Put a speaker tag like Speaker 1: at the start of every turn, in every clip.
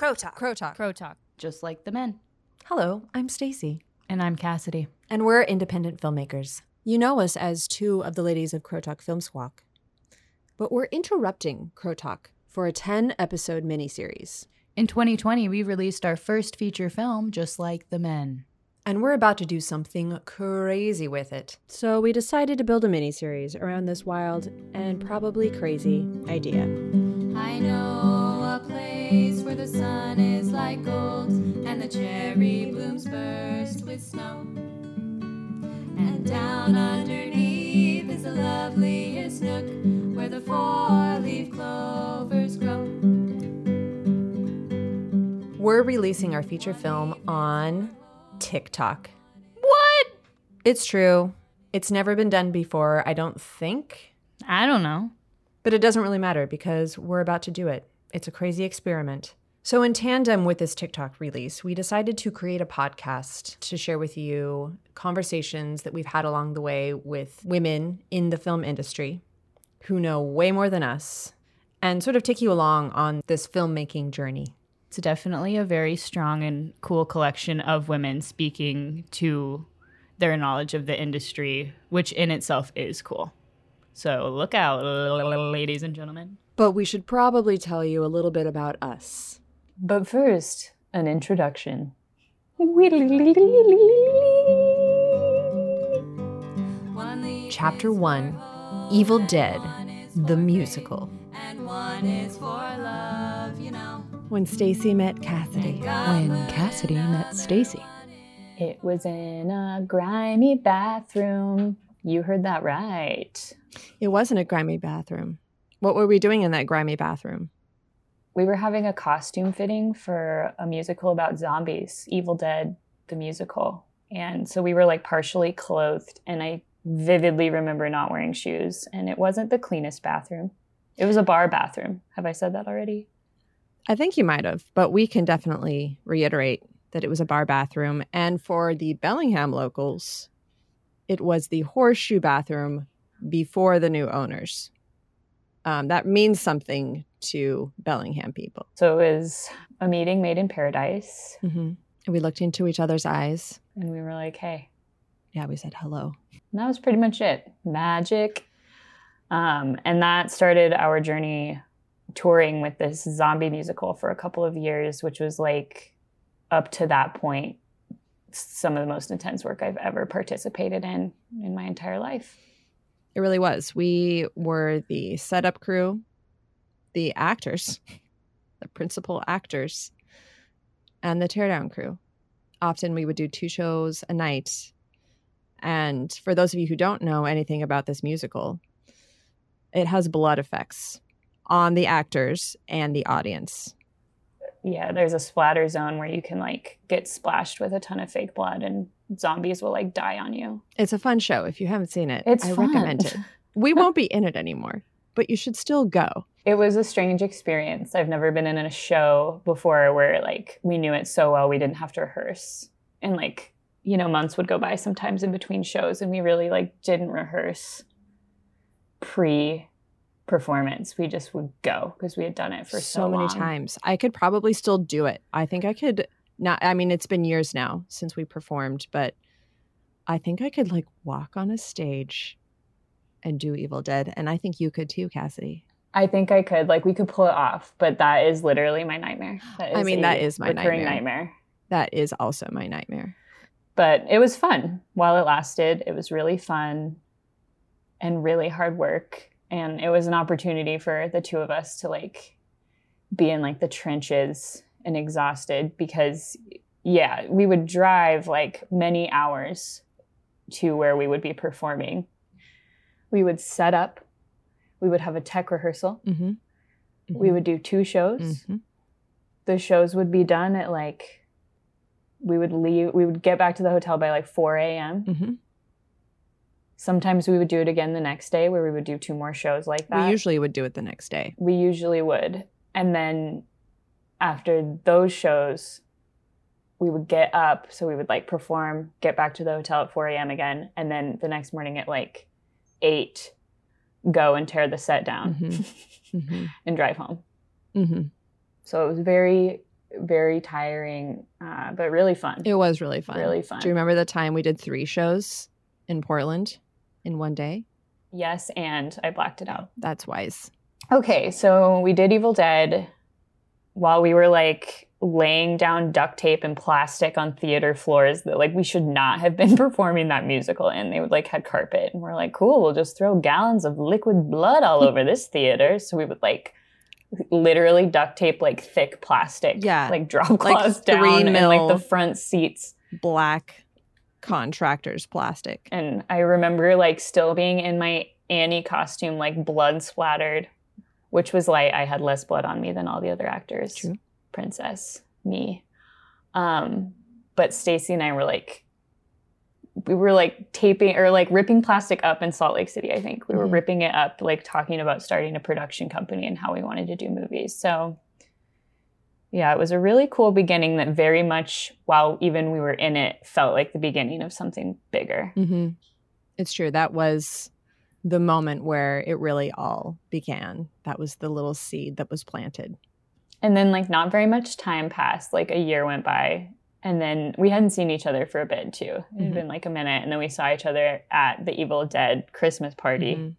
Speaker 1: Crow Talk.
Speaker 2: Crow Talk.
Speaker 3: Crow Talk.
Speaker 4: Just like the men.
Speaker 5: Hello, I'm Stacy,
Speaker 3: And I'm Cassidy.
Speaker 5: and we're independent filmmakers. You know us as two of the ladies of Crow Talk Film Squawk. But we're interrupting Crow Talk for a 10 episode miniseries.
Speaker 3: In 2020, we released our first feature film, Just Like the Men.
Speaker 5: And we're about to do something crazy with it. So we decided to build a miniseries around this wild and probably crazy idea.
Speaker 6: I know a place where the sun is like gold and the cherry blooms burst with snow. And down underneath is the loveliest nook where the four leaf clovers grow.
Speaker 5: We're releasing our feature film on TikTok.
Speaker 3: What?
Speaker 5: It's true. It's never been done before, I don't think.
Speaker 3: I don't know.
Speaker 5: But it doesn't really matter because we're about to do it. It's a crazy experiment. So, in tandem with this TikTok release, we decided to create a podcast to share with you conversations that we've had along the way with women in the film industry who know way more than us and sort of take you along on this filmmaking journey.
Speaker 3: It's definitely a very strong and cool collection of women speaking to their knowledge of the industry, which in itself is cool. So look out, ladies and gentlemen.
Speaker 5: But we should probably tell you a little bit about us.
Speaker 4: But first, an introduction.
Speaker 5: Chapter 1 Evil Dead, the musical.
Speaker 6: and one is for love, you know.
Speaker 5: When Stacy met Cassidy.
Speaker 3: When Cassidy met Stacy.
Speaker 4: It was in a grimy bathroom. You heard that right.
Speaker 5: It wasn't a grimy bathroom. What were we doing in that grimy bathroom?
Speaker 4: We were having a costume fitting for a musical about zombies, Evil Dead, the musical. And so we were like partially clothed, and I vividly remember not wearing shoes. And it wasn't the cleanest bathroom. It was a bar bathroom. Have I said that already?
Speaker 5: I think you might have, but we can definitely reiterate that it was a bar bathroom. And for the Bellingham locals, it was the horseshoe bathroom before the new owners. Um, that means something to Bellingham people.
Speaker 4: So it was a meeting made in paradise.
Speaker 5: hmm And we looked into each other's eyes.
Speaker 4: And we were like, hey,
Speaker 5: Yeah, we said hello.
Speaker 4: And that was pretty much it. Magic. Um, and that started our journey touring with this zombie musical for a couple of years, which was like up to that point some of the most intense work I've ever participated in in my entire life.
Speaker 5: It really was. We were the setup crew, the actors, the principal actors, and the teardown crew. Often we would do two shows a night. And for those of you who don't know anything about this musical, it has blood effects on the actors and the audience.
Speaker 4: Yeah, there's a splatter zone where you can like get splashed with a ton of fake blood and zombies will like die on you.
Speaker 5: It's a fun show. If you haven't seen it,
Speaker 4: It's
Speaker 5: I
Speaker 4: fun.
Speaker 5: recommend it. We won't be in it anymore, but you should still go.
Speaker 4: It was a strange experience. I've never been in a show before where like we knew it so well we didn't have to rehearse. And like, you know, months would go by sometimes in between shows and we really like didn't rehearse pre performance. We just would go because we had done it for so,
Speaker 5: so many
Speaker 4: long.
Speaker 5: times. I could probably still do it. I think I could not I mean it's been years now since we performed, but I think I could like walk on a stage and do Evil Dead and I think you could too, Cassidy.
Speaker 4: I think I could like we could pull it off, but that is literally my nightmare. That
Speaker 5: I mean, that is my nightmare.
Speaker 4: nightmare.
Speaker 5: That is also my nightmare.
Speaker 4: but it was fun while it lasted. It was really fun and really hard work. And it was an opportunity for the two of us to like be in like the trenches and exhausted because, yeah, we would drive like many hours to where we would be performing. We would set up, we would have a tech rehearsal,
Speaker 5: Mm-hmm.
Speaker 4: we would do two shows.
Speaker 5: Hmm
Speaker 4: the shows would be done at like we would leave we would get back to the hotel by like 4 a.m
Speaker 5: hmm
Speaker 4: sometimes we would do it again the next day where we would do two more shows like that
Speaker 5: We usually would do it the next day.
Speaker 4: we usually would and then after those shows we would get up so we would like perform get back to the hotel at 4 a.m again and then the next morning at like 8 go and tear the set down
Speaker 5: Mhm. hmm
Speaker 4: and drive home
Speaker 5: hmm
Speaker 4: so it was very very tiring, uh, but really fun.
Speaker 5: It was really fun.
Speaker 4: Really fun.
Speaker 5: Do you remember the time we did three shows in Portland in one day?
Speaker 4: Yes, and I blacked it out.
Speaker 5: That's wise.
Speaker 4: Okay, so we did Evil Dead while we were like laying down duct tape and plastic on theater floors that like we should not have been performing that musical in. They would like had carpet and we're like, cool, we'll just throw gallons of liquid blood all over this theater. So we would like literally duct tape like thick plastic,
Speaker 5: Yeah,
Speaker 4: like drop
Speaker 5: like
Speaker 4: cloths
Speaker 5: three
Speaker 4: down and like the front seats.
Speaker 5: Black contractors plastic.
Speaker 4: And I remember like still being in my Annie costume, like blood splattered, which was like I had less blood on me than all the other actors.
Speaker 5: True.
Speaker 4: Princess, me. Um, but Stacy and I were like, we were like taping or like ripping plastic up in Salt Lake City. I think we were
Speaker 5: Mhm.
Speaker 4: ripping it up, like talking about starting a production company and how we wanted to do movies. So, yeah, it was a really cool beginning that very much, while even we were in it, felt like the beginning of something bigger.
Speaker 5: hmm It's true. That was the moment where it really all began. That was the little seed that was planted.
Speaker 4: And then, like, not very much time passed. Like, a year went by. And then we hadn't seen each other for a bit, too. It had
Speaker 5: Mhm.
Speaker 4: been like a minute. And then we saw each other at the Evil Dead Christmas party.
Speaker 5: Mhm.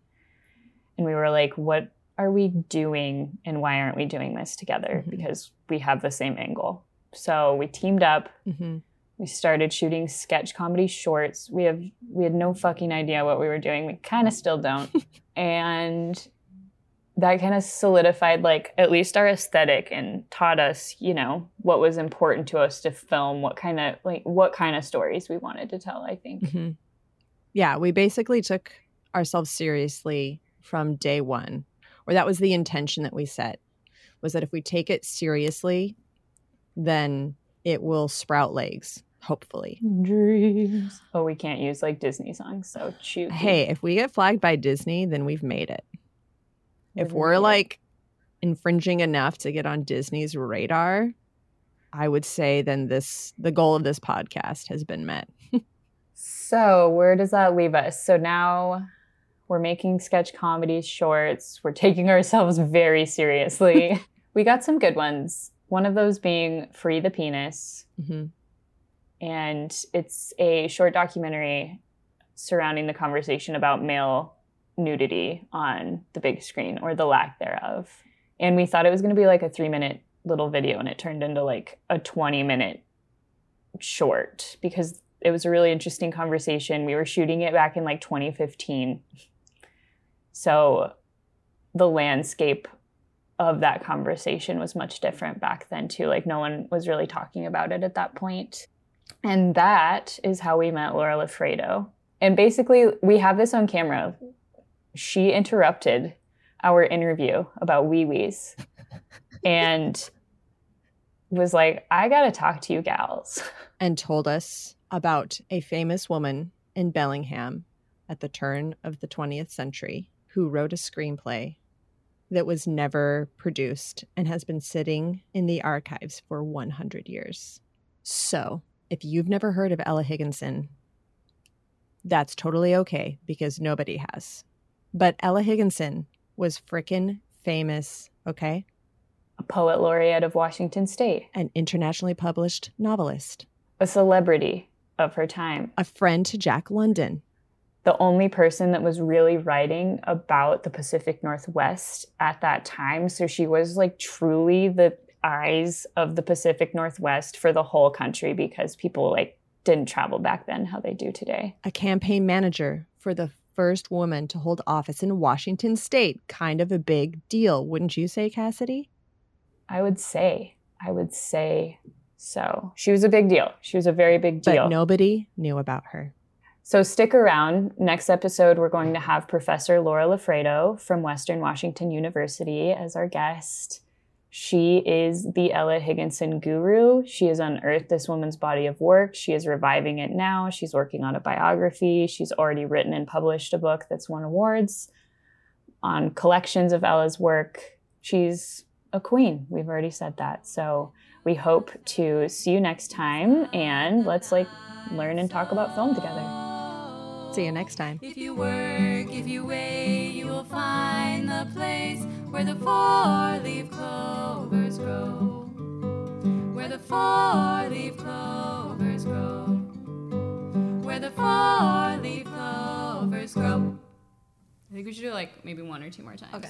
Speaker 4: And we were like, what are we doing? And why aren't we doing this together?
Speaker 5: Mhm.
Speaker 4: Because we have the same angle. So we teamed up.
Speaker 5: Mhm.
Speaker 4: We started shooting sketch comedy shorts. We have we had no fucking idea what we were doing. We kind of still don't. and that kind of solidified like at least our aesthetic and taught us, you know, what was important to us to film, what kind of like what kind of stories we wanted to tell, I think.
Speaker 5: Mhm. Yeah, we basically took ourselves seriously from day one, or that was the intention that we set, was that if we take it seriously, then it will sprout legs, hopefully.
Speaker 4: Dreams. Oh, we can't use like Disney songs, so shoot.
Speaker 5: Hey, if we get flagged by Disney, then we've made it. If we're like infringing enough to get on Disney's radar, I would say then this the goal of this podcast has been met.
Speaker 4: So, where does that leave us? So now we're making sketch comedy shorts. We're taking ourselves very seriously. We got some good ones. One of those being Free the Penis.
Speaker 5: hmm
Speaker 4: And it's a short documentary surrounding the conversation about male nudity on the big screen or the lack thereof. And we thought it was going to be like a three minute little video, and it turned into like a 20 minute short because it was a really interesting conversation. We were shooting it back in like 2015. So the landscape of that conversation was much different back then, too. Like, no one was really talking about it at that. And that is how we met Laura Laffrado. And basically, we have this on camera. She interrupted our interview about wee wees and was like, I gotta talk to you gals.
Speaker 5: and told us about a famous woman in Bellingham at the turn of the 20th century who wrote a screenplay that was never produced and has been sitting in the archives for 100 years. So, if you've never heard of Ella Higginson, that's totally okay because nobody has. But Ella Higginson was frickin' famous, okay?
Speaker 4: A poet laureate of Washington State,
Speaker 5: An internationally published novelist,
Speaker 4: a celebrity of her time,
Speaker 5: a friend to Jack London,
Speaker 4: the only person that was really writing about the Pacific Northwest at that time. So she was like truly the eyes of the Pacific Northwest for the whole country because people like didn't travel back then how they do today.
Speaker 5: a campaign manager for the first woman to hold office in Washington state. Kind of a big deal, wouldn't you say, Cassidy?
Speaker 4: I would say, I would say so. She was a big deal. She was a very big deal.
Speaker 5: But nobody knew about her.
Speaker 4: So stick around. Next episode, we're going to have Professor Laura Laffrado from Western Washington University as our guest. She is the Ella Higginson guru. She has unearthed this woman's body of work. She is reviving it now. She's working on a biography. She's already written and published a book that's won awards on collections of Ella's work. She's a queen. We've already said that. So we hope to see you next time and let's like learn and talk about film together.
Speaker 5: See you next time.
Speaker 6: If you work, if you wait, you will find the place where the four leaf clovers grow.
Speaker 4: where the four leaf clovers grow, where the four leaf clovers grow. I think we should do like maybe one or two more times.
Speaker 5: Okay.